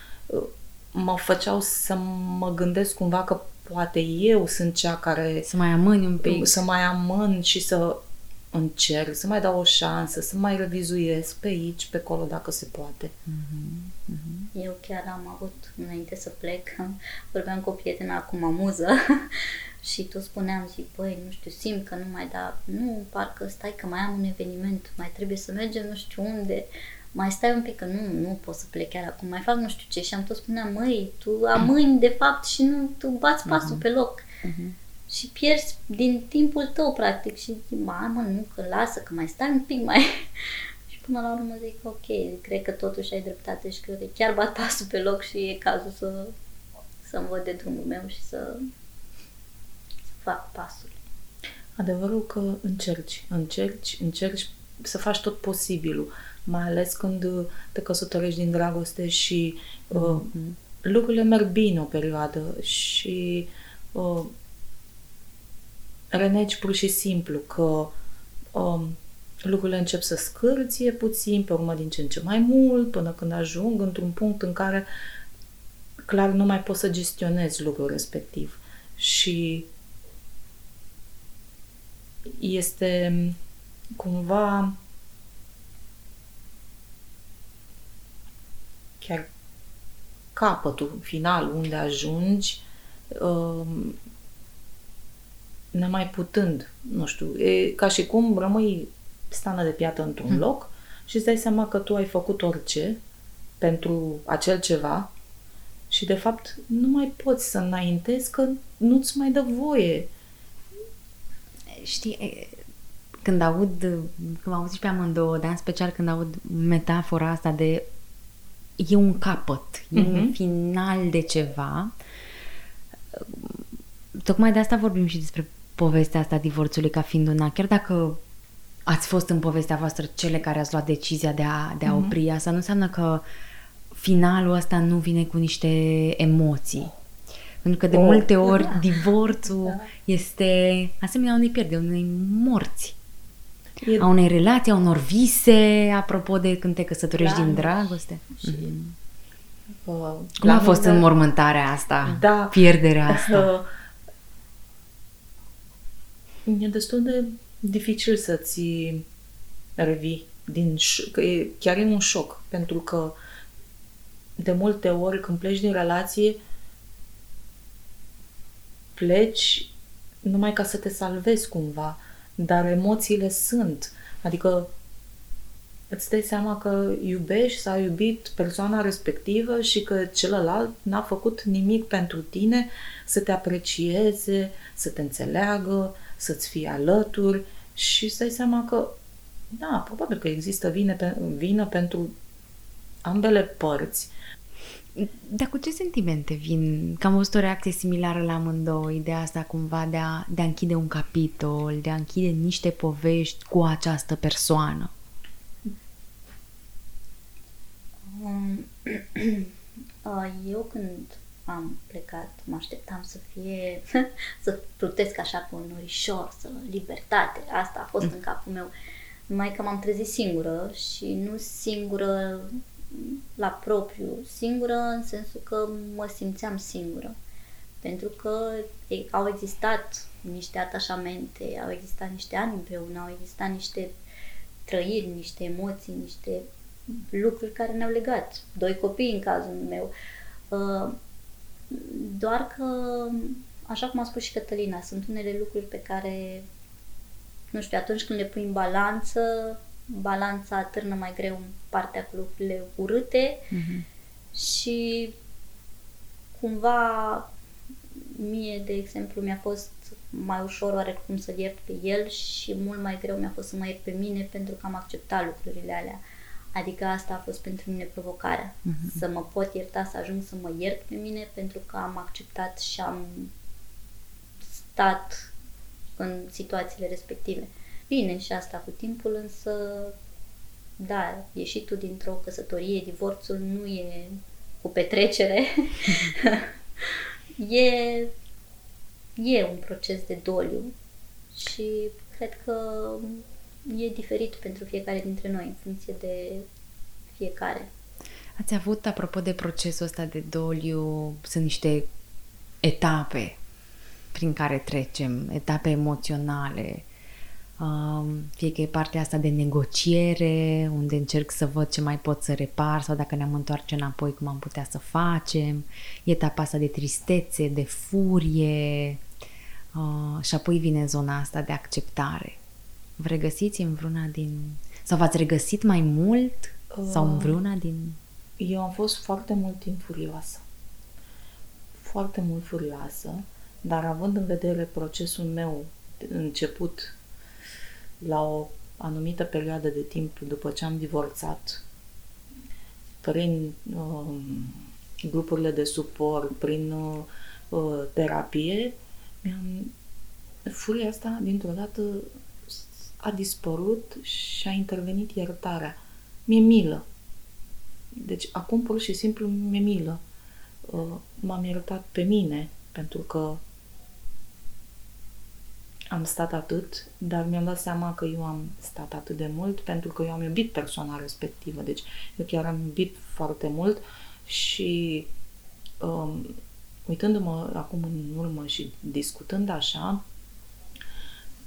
[SPEAKER 4] mă făceau să mă gândesc cumva că poate eu sunt cea care
[SPEAKER 1] Să mai amâni un pic.
[SPEAKER 4] să mai amân și să încerc, să mai dau o șansă, să mai revizuiesc pe aici, pe acolo, dacă se poate.
[SPEAKER 3] Eu chiar am avut, înainte să plec, vorbeam cu o prietenă acum amuză [laughs] și tot spuneam, zic, băi, nu știu, simt că nu mai da, nu, parcă stai că mai am un eveniment, mai trebuie să mergem nu știu unde, mai stai un pic că nu, nu pot să plec chiar acum, mai fac nu știu ce și am tot spuneam, măi, tu amâni de fapt și nu, tu bați pasul pe loc. Și pierzi din timpul tău, practic, și zic, mamă, nu, că lasă, că mai stai un pic mai... [laughs] și până la urmă zic, ok, cred că totuși ai dreptate și că chiar bat pasul pe loc și e cazul să, să-mi văd de drumul meu și să, să fac pasul.
[SPEAKER 4] Adevărul că încerci, încerci, încerci să faci tot posibilul, mai ales când uh, te căsătorești din dragoste și uh, lucrurile merg bine o perioadă și uh, renegi pur și simplu că um, lucrurile încep să scârție puțin, pe urmă din ce în ce mai mult, până când ajung într-un punct în care clar nu mai poți să gestionezi lucrul respectiv. Și este cumva chiar capătul final unde ajungi um, nemai putând, nu știu, e ca și cum rămâi stană de piată într-un
[SPEAKER 1] Hmm.
[SPEAKER 4] loc și îți dai seama că tu ai făcut orice pentru acel ceva și de fapt nu mai poți să înaintezi că nu-ți mai dă voie.
[SPEAKER 1] Știi, e, când aud, când am auzit pe amândouă, dar în special când aud metafora asta de e un capăt, e un
[SPEAKER 4] Mhm.
[SPEAKER 1] final de ceva, tocmai de asta vorbim și despre povestea asta a divorțului ca fiind una, chiar dacă ați fost în povestea voastră cele care ați luat decizia de a, de a opri asta, nu înseamnă că finalul ăsta nu vine cu niște emoții. Pentru că de
[SPEAKER 4] Oh.
[SPEAKER 1] multe ori divorțul este asemenea unei pierderi, unei morți.
[SPEAKER 4] E
[SPEAKER 1] A unei relații, a unor vise, apropo de când te căsătorești din
[SPEAKER 3] Planuri.
[SPEAKER 1] dragoste.
[SPEAKER 4] și, uh,
[SPEAKER 1] Cum a fost înmormântarea asta?
[SPEAKER 4] Da.
[SPEAKER 1] Pierderea [laughs] asta?
[SPEAKER 4] E destul de dificil să-ți revii din ș- că e, chiar e un șoc, pentru că de multe ori când pleci din relație pleci numai ca să te salvezi cumva, dar emoțiile sunt. Adică îți dai seama că iubești sau ai iubit persoana respectivă și că celălalt n-a făcut nimic pentru tine să te aprecieze, să te înțeleagă, să-ți fie alături și îți dai seama că, da, probabil că există vine pe, vină pentru ambele părți.
[SPEAKER 1] Dar cu ce sentimente vin? Că am văzut o reacție similară la amândouă, ideea asta cumva de a, de a închide un capitol, de a închide niște povești cu această persoană.
[SPEAKER 3] Um, [clears throat] uh, eu când am plecat, mă așteptam să fie, [laughs] să plutesc așa pe un norișor, să libertate. Asta a fost în capul meu. Numai că m-am trezit singură și nu singură la propriu, singură în sensul că mă simțeam singură. Pentru că e- au existat niște atașamente, au existat niște ani împreună, au existat niște trăiri, niște emoții, niște lucruri care ne-au legat. Doi copii în cazul meu. Uh, Doar că, așa cum a spus și Cătălina, sunt unele lucruri pe care, nu știu, atunci când le pui în balanță, balanța târnă mai greu în partea cu lucrurile urâte și cumva mie, de exemplu, mi-a fost mai ușor oarecum să-l iert pe el și mult mai greu mi-a fost să mă iert pe mine pentru că am acceptat lucrurile alea. Adică asta a fost pentru mine provocarea. Să mă pot ierta, să ajung să mă iert pe mine pentru că am acceptat și am stat în situațiile respective. Bine, și asta cu timpul, însă, da, ieșitul dintr-o căsătorie, divorțul nu e cu petrecere. [laughs] e, e un proces de doliu și cred că e diferit pentru fiecare dintre noi în funcție de fiecare.
[SPEAKER 1] Ați avut, apropo de procesul ăsta de doliu, sunt niște etape prin care trecem, etape emoționale, fie că e partea asta de negociere, unde încerc să văd ce mai pot să repar sau dacă ne-am întoarce înapoi cum am putea să facem, etapa asta de tristețe, de furie și apoi vine zona asta de acceptare. Vă regăsiți în vreuna din... sau v-ați regăsit mai mult sau în vreuna din...
[SPEAKER 4] Eu am fost foarte mult timp furioasă. Foarte mult furioasă, dar având în vedere procesul meu început la o anumită perioadă de timp după ce am divorțat, prin uh, grupurile de suport, prin uh, uh, terapie, mi-am, furia asta dintr-o dată a dispărut și a intervenit iertarea. Mi-e milă. Deci acum pur și simplu mi-e milă. Uh, m-am iertat pe mine pentru că am stat atât, dar mi-am dat seama că eu am stat atât de mult pentru că eu am iubit persoana respectivă. Deci eu chiar am iubit foarte mult și um, uitându-mă acum în urmă și discutând așa,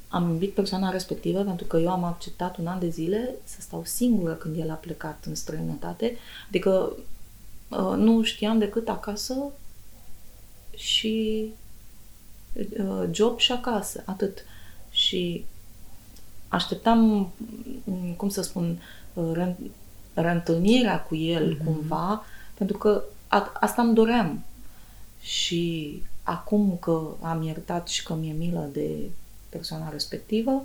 [SPEAKER 4] am iubit persoana respectivă pentru că eu am acceptat un an de zile să stau singură când el a plecat în străinătate. Adică uh, nu știam decât acasă și Uh, job și acasă, atât. Și așteptam, mm, cum să spun, uh, reîntâlnirea cu el mm-hmm. cumva, pentru că a, asta îmi doream. Și acum că am iertat și că mi-e milă de persoana respectivă,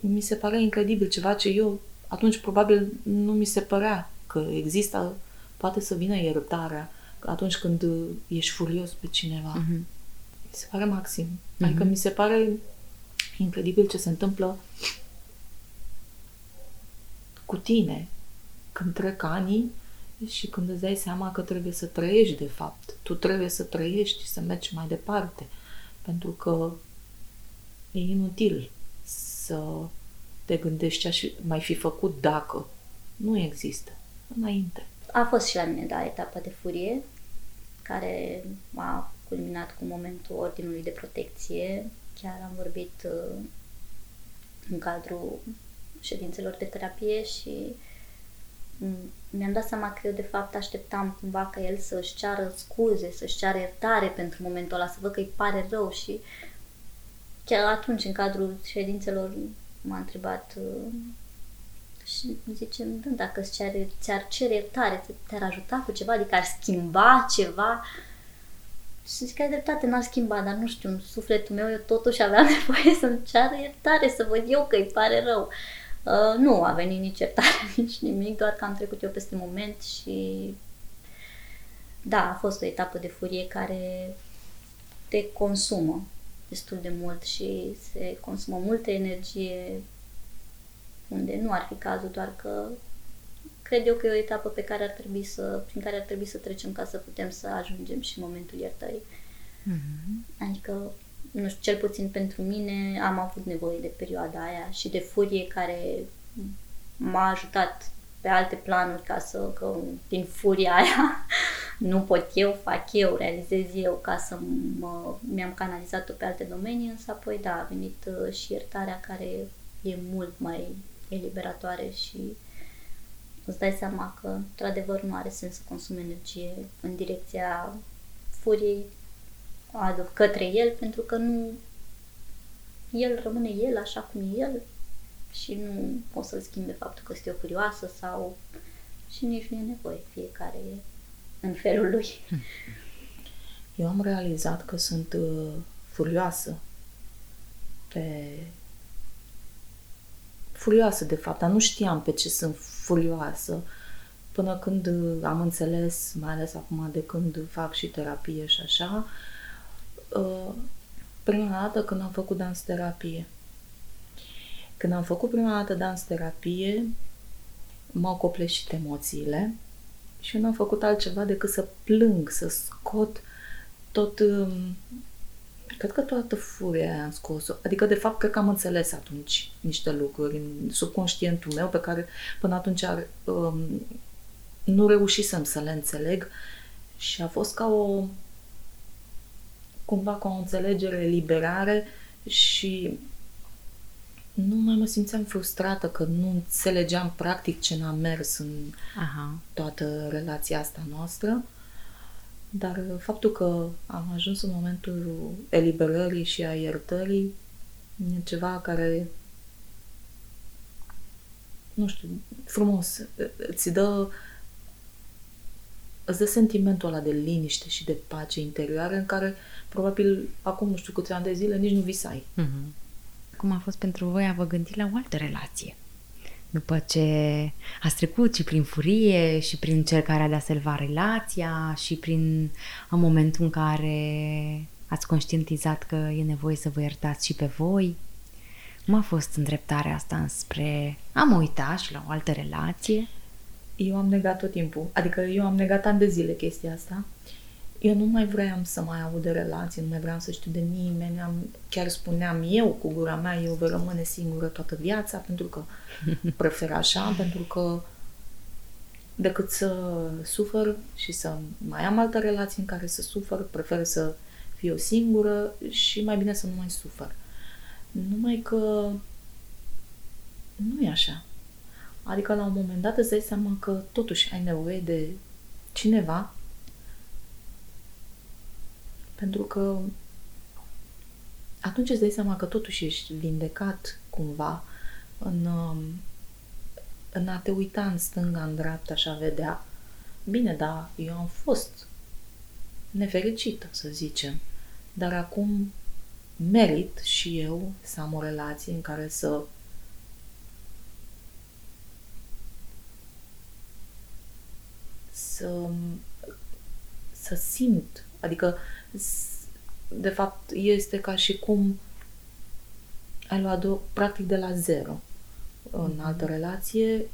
[SPEAKER 4] mi se pare incredibil ceva ce eu atunci probabil nu mi se părea că există, poate să vină iertarea atunci când ești furios pe cineva. Mm-hmm. Mi se pare maxim. Mm-hmm. Adică mi se pare incredibil ce se întâmplă cu tine când trec ani și când îți dai seama că trebuie să trăiești de fapt. Tu trebuie să trăiești și să mergi mai departe. Pentru că e inutil să te gândești ce aș mai fi făcut dacă. Nu există. Înainte.
[SPEAKER 3] A fost și la mine, da, etapa de furie, care m-a culminat cu momentul Ordinului de Protecție. Chiar am vorbit uh, în cadrul ședințelor de terapie și mi-am dat seama că eu de fapt așteptam cumva ca el să-și ceară scuze, să-și ceară iertare pentru momentul ăla, să văd că îi pare rău și chiar atunci în cadrul ședințelor m-a întrebat uh, și zice, da, dacă ți-ar cere iertare, te-ar ajuta cu ceva, adică ar schimba ceva și zic că ai dreptate, n-a schimbat, dar nu știu, în sufletul meu eu totuși aveam [laughs] nevoie să-mi ceară iertare, să văd eu că îi pare rău. Uh, nu a venit nici iertare, [laughs] nici nimic, doar că am trecut eu peste moment și da, a fost o etapă de furie care te consumă destul de mult și se consumă multă energie unde nu ar fi cazul, doar că cred eu că e o etapă pe care ar trebui să, prin care ar trebui să trecem ca să putem să ajungem și în momentul iertării. Mm-hmm. Adică, nu știu, cel puțin pentru mine am avut nevoie de perioada aia și de furie care m-a ajutat pe alte planuri ca să, că din furia aia [laughs] nu pot eu, fac eu, realizez eu ca să mă, mi-am canalizat-o pe alte domenii, însă apoi da, a venit uh, și iertarea care e mult mai eliberatoare și îți dai seama că, într-adevăr, nu are sens să consumi energie în direcția furiei către el, pentru că nu el rămâne el așa cum e el și nu o să-l schimbe faptul că este o furioasă sau și nici nu e nevoie, fiecare e în felul lui. [laughs]
[SPEAKER 4] Eu am realizat că sunt uh, furioasă pe furioasă de fapt, dar nu știam pe ce sunt furioasă până când am înțeles, mai ales acum de când fac și terapie și așa, uh, prima dată când am făcut dans terapie. Când am făcut prima dată dans terapie, m-au copleșit emoțiile și nu am făcut altceva decât să plâng, să scot tot... um, Cred că toată furia aia am scos-o. Adică, de fapt, cred că am înțeles atunci niște lucruri în subconștientul meu pe care până atunci ar, um, nu reușisem să le înțeleg și a fost ca o cumva ca o înțelegere, liberare și nu mai mă simțeam frustrată că nu înțelegeam practic ce n-a mers în
[SPEAKER 1] Aha.
[SPEAKER 4] toată relația asta noastră. Dar faptul că am ajuns în momentul eliberării și a iertării e ceva care, nu știu, frumos, îți dă, îți dă sentimentul ăla de liniște și de pace interioară în care probabil acum, nu știu câți ani de zile, nici nu visai.
[SPEAKER 1] Mhm. Cum a fost pentru voi a vă gândi la o altă relație? După ce ați trecut și prin furie și prin încercarea de a salva relația și prin în momentul în care ați conștientizat că e nevoie să vă iertați și pe voi, cum a fost îndreptarea asta înspre a mă uita și la o altă relație?
[SPEAKER 4] Eu am negat tot timpul. Adică eu am negat ani de zile chestia asta. Eu nu mai vreau să mai aud de relații, nu mai vreau să știu de nimeni. Am, chiar spuneam eu cu gura mea, eu voi rămâne singură toată viața pentru că [laughs] prefer așa, pentru că decât să sufăr și să mai am altă relație în care să sufăr, prefer să fiu singură și mai bine să nu mai sufăr. Numai că nu e așa. Adică la un moment dat îți dai seama că totuși ai nevoie de cineva pentru că atunci îți dai seama că totuși ești vindecat cumva în, um, în a te uita în stânga, în dreapta și a vedea. Bine, da, eu am fost nefericită, să zicem, dar acum merit și eu să am o relație în care să să, să simt, adică s- de fapt este ca și cum ai luat o practic de la zero în altă relație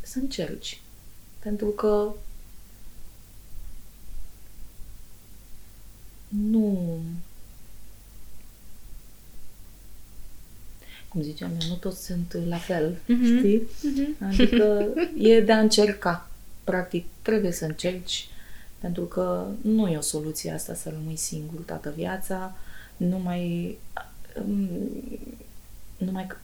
[SPEAKER 4] să încerci. Pentru că nu cum ziceam eu, nu toți sunt la fel,
[SPEAKER 1] Mhm.
[SPEAKER 4] știi? Adică e de a încerca. Practic, trebuie să încerci, pentru că nu e o soluție asta să rămâi singur toată viața, numai numai că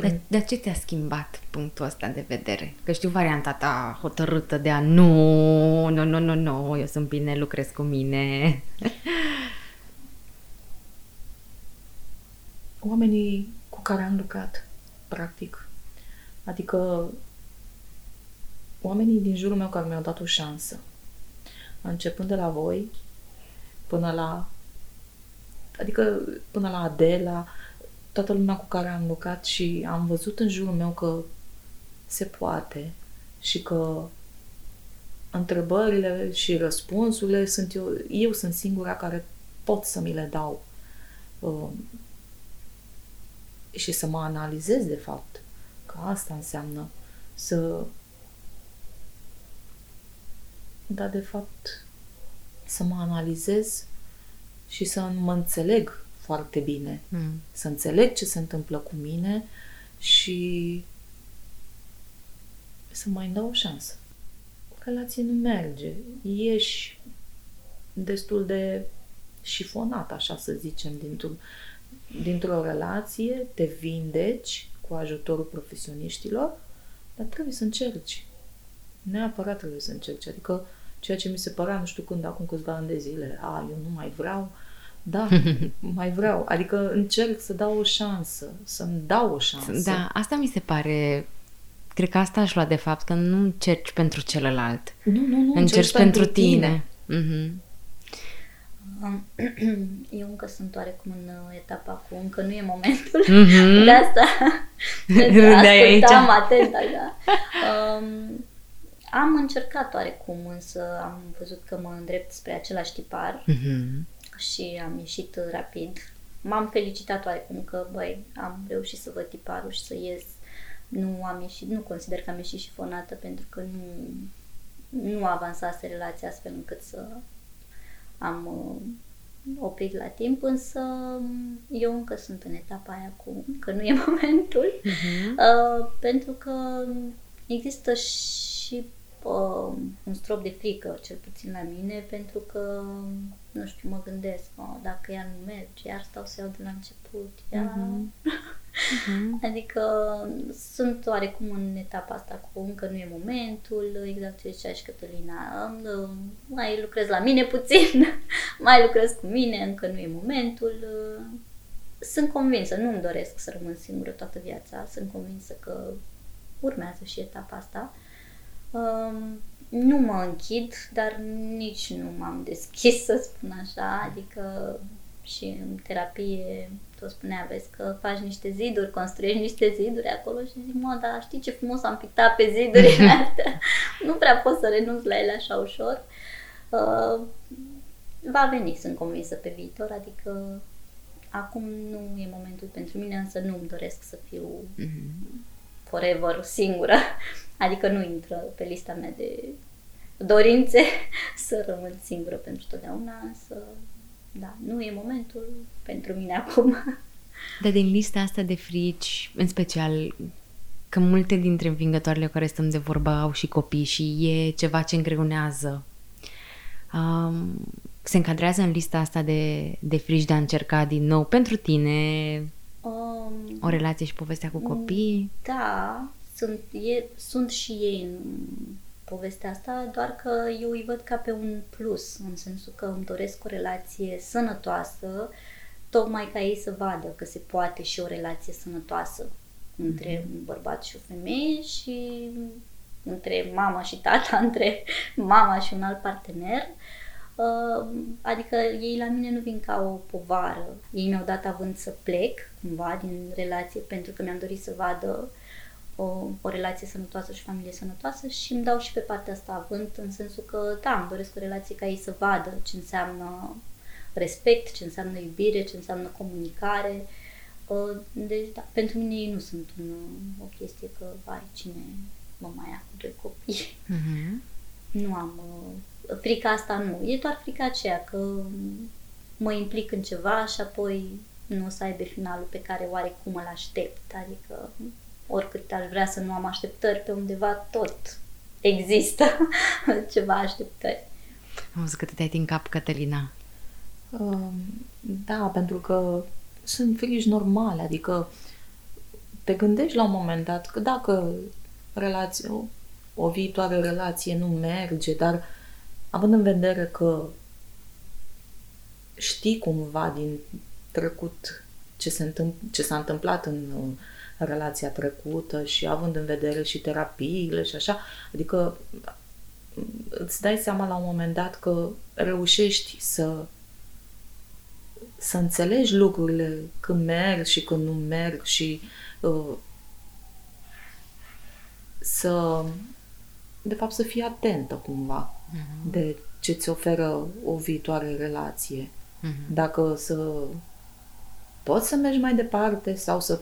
[SPEAKER 1] Dar, dar ce te-a schimbat punctul ăsta de vedere? Că știu varianta ta hotărâtă de a nu, nu, nu, nu, nu, eu sunt bine, lucrez cu mine.
[SPEAKER 4] Oamenii cu care am lucrat, practic. Adică oamenii din jurul meu care mi-au dat o șansă. Începând de la voi până la adică până la Adela, toată lumea cu care am lucrat și am văzut în jurul meu că se poate și că întrebările și răspunsurile sunt eu, eu sunt singura care pot să mi le dau. Uh, și să mă analizez de fapt. Că asta înseamnă să da, de fapt, să mă analizez și să mă înțeleg foarte bine.
[SPEAKER 1] Mm.
[SPEAKER 4] Să înțeleg ce se întâmplă cu mine și să mai dau o șansă. O relație nu merge. Ești destul de șifonat, așa să zicem, dintr-un, dintr-o relație, te vindeci cu ajutorul profesioniștilor, dar trebuie să încerci. Neapărat trebuie să încerci. Adică ceea ce mi se părea, nu știu când, acum câțiva ani de zile, a, eu nu mai vreau, da, [laughs] mai vreau. Adică încerc să dau o șansă, să-mi dau o șansă.
[SPEAKER 1] Da, asta mi se pare, cred că asta aș lua de fapt, că nu încerci pentru celălalt,
[SPEAKER 4] Nu, nu, nu.
[SPEAKER 1] încerci pentru tine. Mhm.
[SPEAKER 3] Um, [clears throat] Eu încă sunt oarecum în uh, etapa cu încă nu e momentul.
[SPEAKER 1] Mhm. [laughs]
[SPEAKER 3] De asta [laughs]
[SPEAKER 1] Râdeai aici.
[SPEAKER 3] ascultam atent așa. Um, am încercat oarecum, însă am văzut că mă îndrept spre același tipar
[SPEAKER 1] Mhm.
[SPEAKER 3] și am ieșit uh, rapid. M-am felicitat oarecum că, băi, am reușit să văd tiparul și să ies. Nu am ieșit, nu consider că am ieșit șifonată pentru că nu, nu avansase relația astfel încât să am uh, oprit la timp, însă eu încă sunt în etapa aia cu că nu e [laughs] momentul, uh-huh. uh, pentru că există și uh, un strop de frică, cel puțin la mine, pentru că, nu știu, mă gândesc, oh, dacă ea nu merge, iar stau să iau de la început, ea... Uh-huh. Uh-huh. Adică sunt oarecum în etapa asta cu încă nu e momentul, exact ce zicea și Cătălina, mai lucrez la mine puțin, [laughs] mai lucrez cu mine, încă nu e momentul. Sunt convinsă, nu-mi doresc să rămân singură toată viața, sunt convinsă că urmează și etapa asta. Um, nu mă închid, dar nici nu m-am deschis, să spun așa, adică și în terapie tot spunea, vezi că faci niște ziduri, construiești niște ziduri acolo și zic, mă, dar știi ce frumos am pictat pe zidurile [laughs] astea? nu prea pot să renunț la ele așa ușor. Uh, va veni, sunt convinsă pe viitor, adică acum nu e momentul pentru mine, însă nu îmi doresc să fiu mm-hmm. forever singură, adică nu intră pe lista mea de dorințe [laughs] să rămân singură pentru totdeauna, să da, nu e momentul pentru mine acum.
[SPEAKER 1] Dar din lista asta de frici, în special că multe dintre învingătoarele care stăm de vorbă au și copii și e ceva ce îngreunează. Um, se încadrează în lista asta de, de frici de a încerca din nou pentru tine um, o relație și povestea cu copii?
[SPEAKER 3] Da, sunt, e, sunt și ei în povestea asta, doar că eu îi văd ca pe un plus, în sensul că îmi doresc o relație sănătoasă, tocmai ca ei să vadă că se poate și o relație sănătoasă între mm-hmm. un bărbat și o femeie și între mama și tata, [laughs] între mama și un alt partener. Uh, adică ei la mine nu vin ca o povară. Ei mi-au dat având să plec cumva din relație pentru că mi-am dorit să vadă o, o relație sănătoasă și familie sănătoasă și îmi dau și pe partea asta avânt în sensul că, da, îmi doresc o relație ca ei să vadă ce înseamnă respect, ce înseamnă iubire, ce înseamnă comunicare. Deci, da, pentru mine ei nu sunt un, o chestie că, vai, cine mă mai ia cu doi copii. Uh-huh. Nu am... Frica asta nu. E doar frica aceea că mă implic în ceva și apoi nu o să aibă finalul pe care oarecum îl aștept. Adică oricât aș vrea să nu am așteptări, pe undeva tot există [laughs] ceva așteptări.
[SPEAKER 1] Am văzut că te din cap, Cătălina.
[SPEAKER 4] Um, da, pentru că sunt frici normale, adică te gândești la un moment dat că dacă relație, o, o viitoare relație nu merge, dar având în vedere că știi cumva din trecut ce, se întâmpl- ce s-a întâmplat în relația trecută și având în vedere și terapiile și așa, adică îți dai seama la un moment dat că reușești să să înțelegi lucrurile când merg și când nu merg și uh, să de fapt să fii atentă cumva uh-huh. de ce ți oferă o viitoare relație. Uh-huh. Dacă să poți să mergi mai departe sau să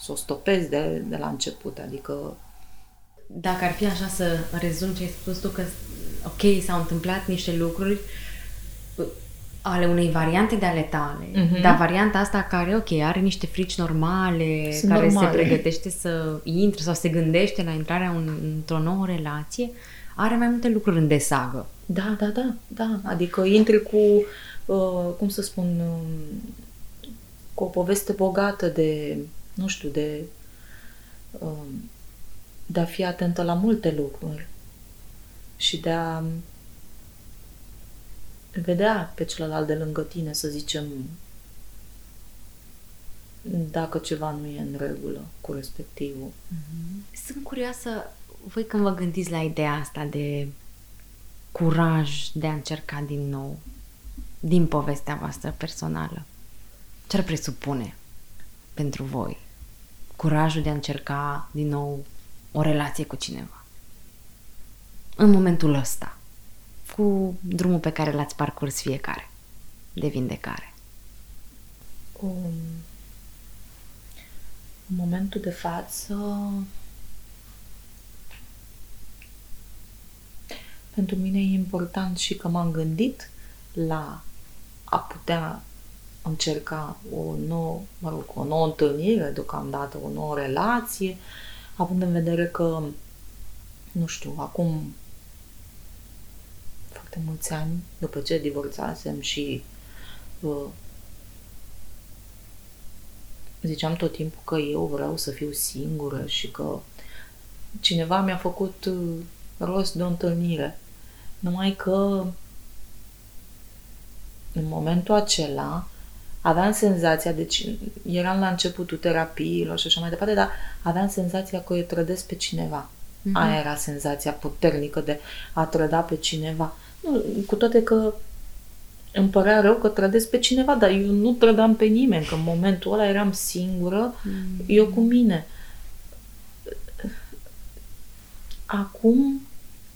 [SPEAKER 4] să o stopezi de, de la început, adică...
[SPEAKER 1] Dacă ar fi așa să rezum ce ai spus tu, că ok, s-au întâmplat niște lucruri uh, ale unei variante de ale tale, uh-huh. dar varianta asta care, ok, are niște frici normale, Sunt care normale. se pregătește să intre sau se gândește la intrarea un, într-o nouă relație, are mai multe lucruri în desagă.
[SPEAKER 4] Da, da, da, da. Adică intri cu, uh, cum să spun, uh, cu o poveste bogată de nu știu, de, um, de a fi atentă la multe lucruri și de a vedea pe celălalt de lângă tine, să zicem, dacă ceva nu e în regulă cu respectivul.
[SPEAKER 1] Mm-hmm. Sunt curioasă, voi când vă gândiți la ideea asta de curaj de a încerca din nou, din povestea voastră personală, ce ar presupune pentru voi? curajul de a încerca din nou o relație cu cineva. În momentul ăsta, cu drumul pe care l-ați parcurs fiecare de vindecare.
[SPEAKER 4] Um, în momentul de față pentru mine e important și că m-am gândit la a putea încerca o nouă, mă rog, o nouă întâlnire, deocamdată o nouă relație, având în vedere că, nu știu, acum foarte mulți ani, după ce divorțasem și uh, ziceam tot timpul că eu vreau să fiu singură și că cineva mi-a făcut uh, rost de o întâlnire. Numai că în momentul acela aveam senzația, deci eram la începutul terapiilor și așa mai departe, dar aveam senzația că eu trădesc pe cineva. Mm-hmm. Aia era senzația puternică de a trăda pe cineva. Nu, cu toate că îmi părea rău că trădesc pe cineva, dar eu nu trădam pe nimeni, că în momentul ăla eram singură, mm-hmm. eu cu mine. Acum,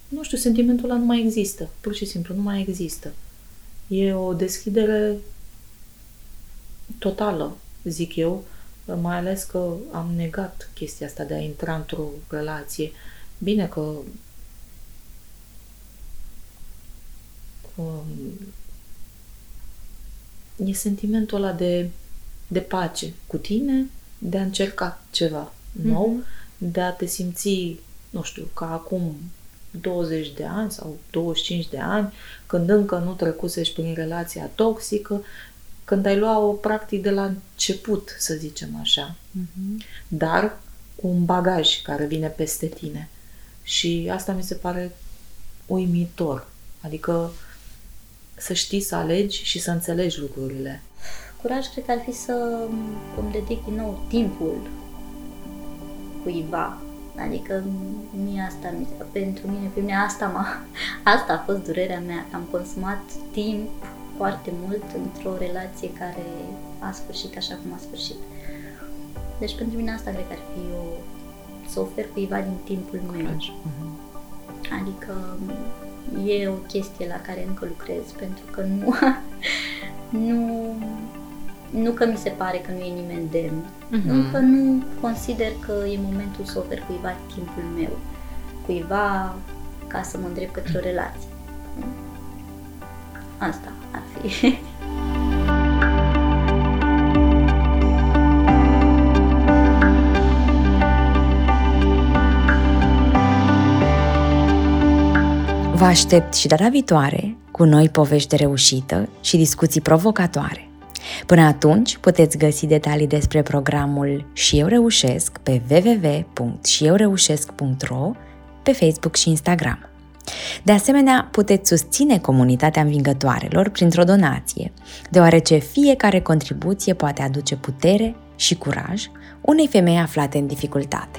[SPEAKER 4] nu știu, sentimentul ăla nu mai există. Pur și simplu, nu mai există. E o deschidere totală, zic eu, mai ales că am negat chestia asta de a intra într-o relație. Bine că um, e sentimentul ăla de, de pace cu tine, de a încerca ceva nou, mm-hmm. de a te simți, nu știu, ca acum 20 de ani sau 25 de ani, când încă nu trecusești prin relația toxică, când ai lua-o practic de la început, să zicem așa, uh-huh. dar cu un bagaj care vine peste tine. Și asta mi se pare uimitor. Adică să știi să alegi și să înțelegi lucrurile.
[SPEAKER 3] Curaj cred că ar fi să îmi dedic din nou timpul cuiva. Adică mie asta, pentru mine, pe mine asta, m-a, [laughs] asta a fost durerea mea. Am consumat timp foarte mult într-o relație care a sfârșit așa cum a sfârșit. Deci pentru mine asta cred că ar fi o, să ofer cuiva din timpul meu. Uh-huh. Adică e o chestie la care încă lucrez pentru că nu, [laughs] nu, nu că mi se pare că nu e nimeni demn, uh-huh. nu că nu consider că e momentul să ofer cuiva timpul meu, cuiva ca să mă îndrept către o relație. Asta ar fi.
[SPEAKER 1] Vă aștept și data viitoare cu noi povești de reușită și discuții provocatoare. Până atunci, puteți găsi detalii despre programul Și eu reușesc pe www.șieureușesc.ro pe Facebook și Instagram. De asemenea, puteți susține comunitatea învingătoarelor printr-o donație, deoarece fiecare contribuție poate aduce putere și curaj unei femei aflate în dificultate.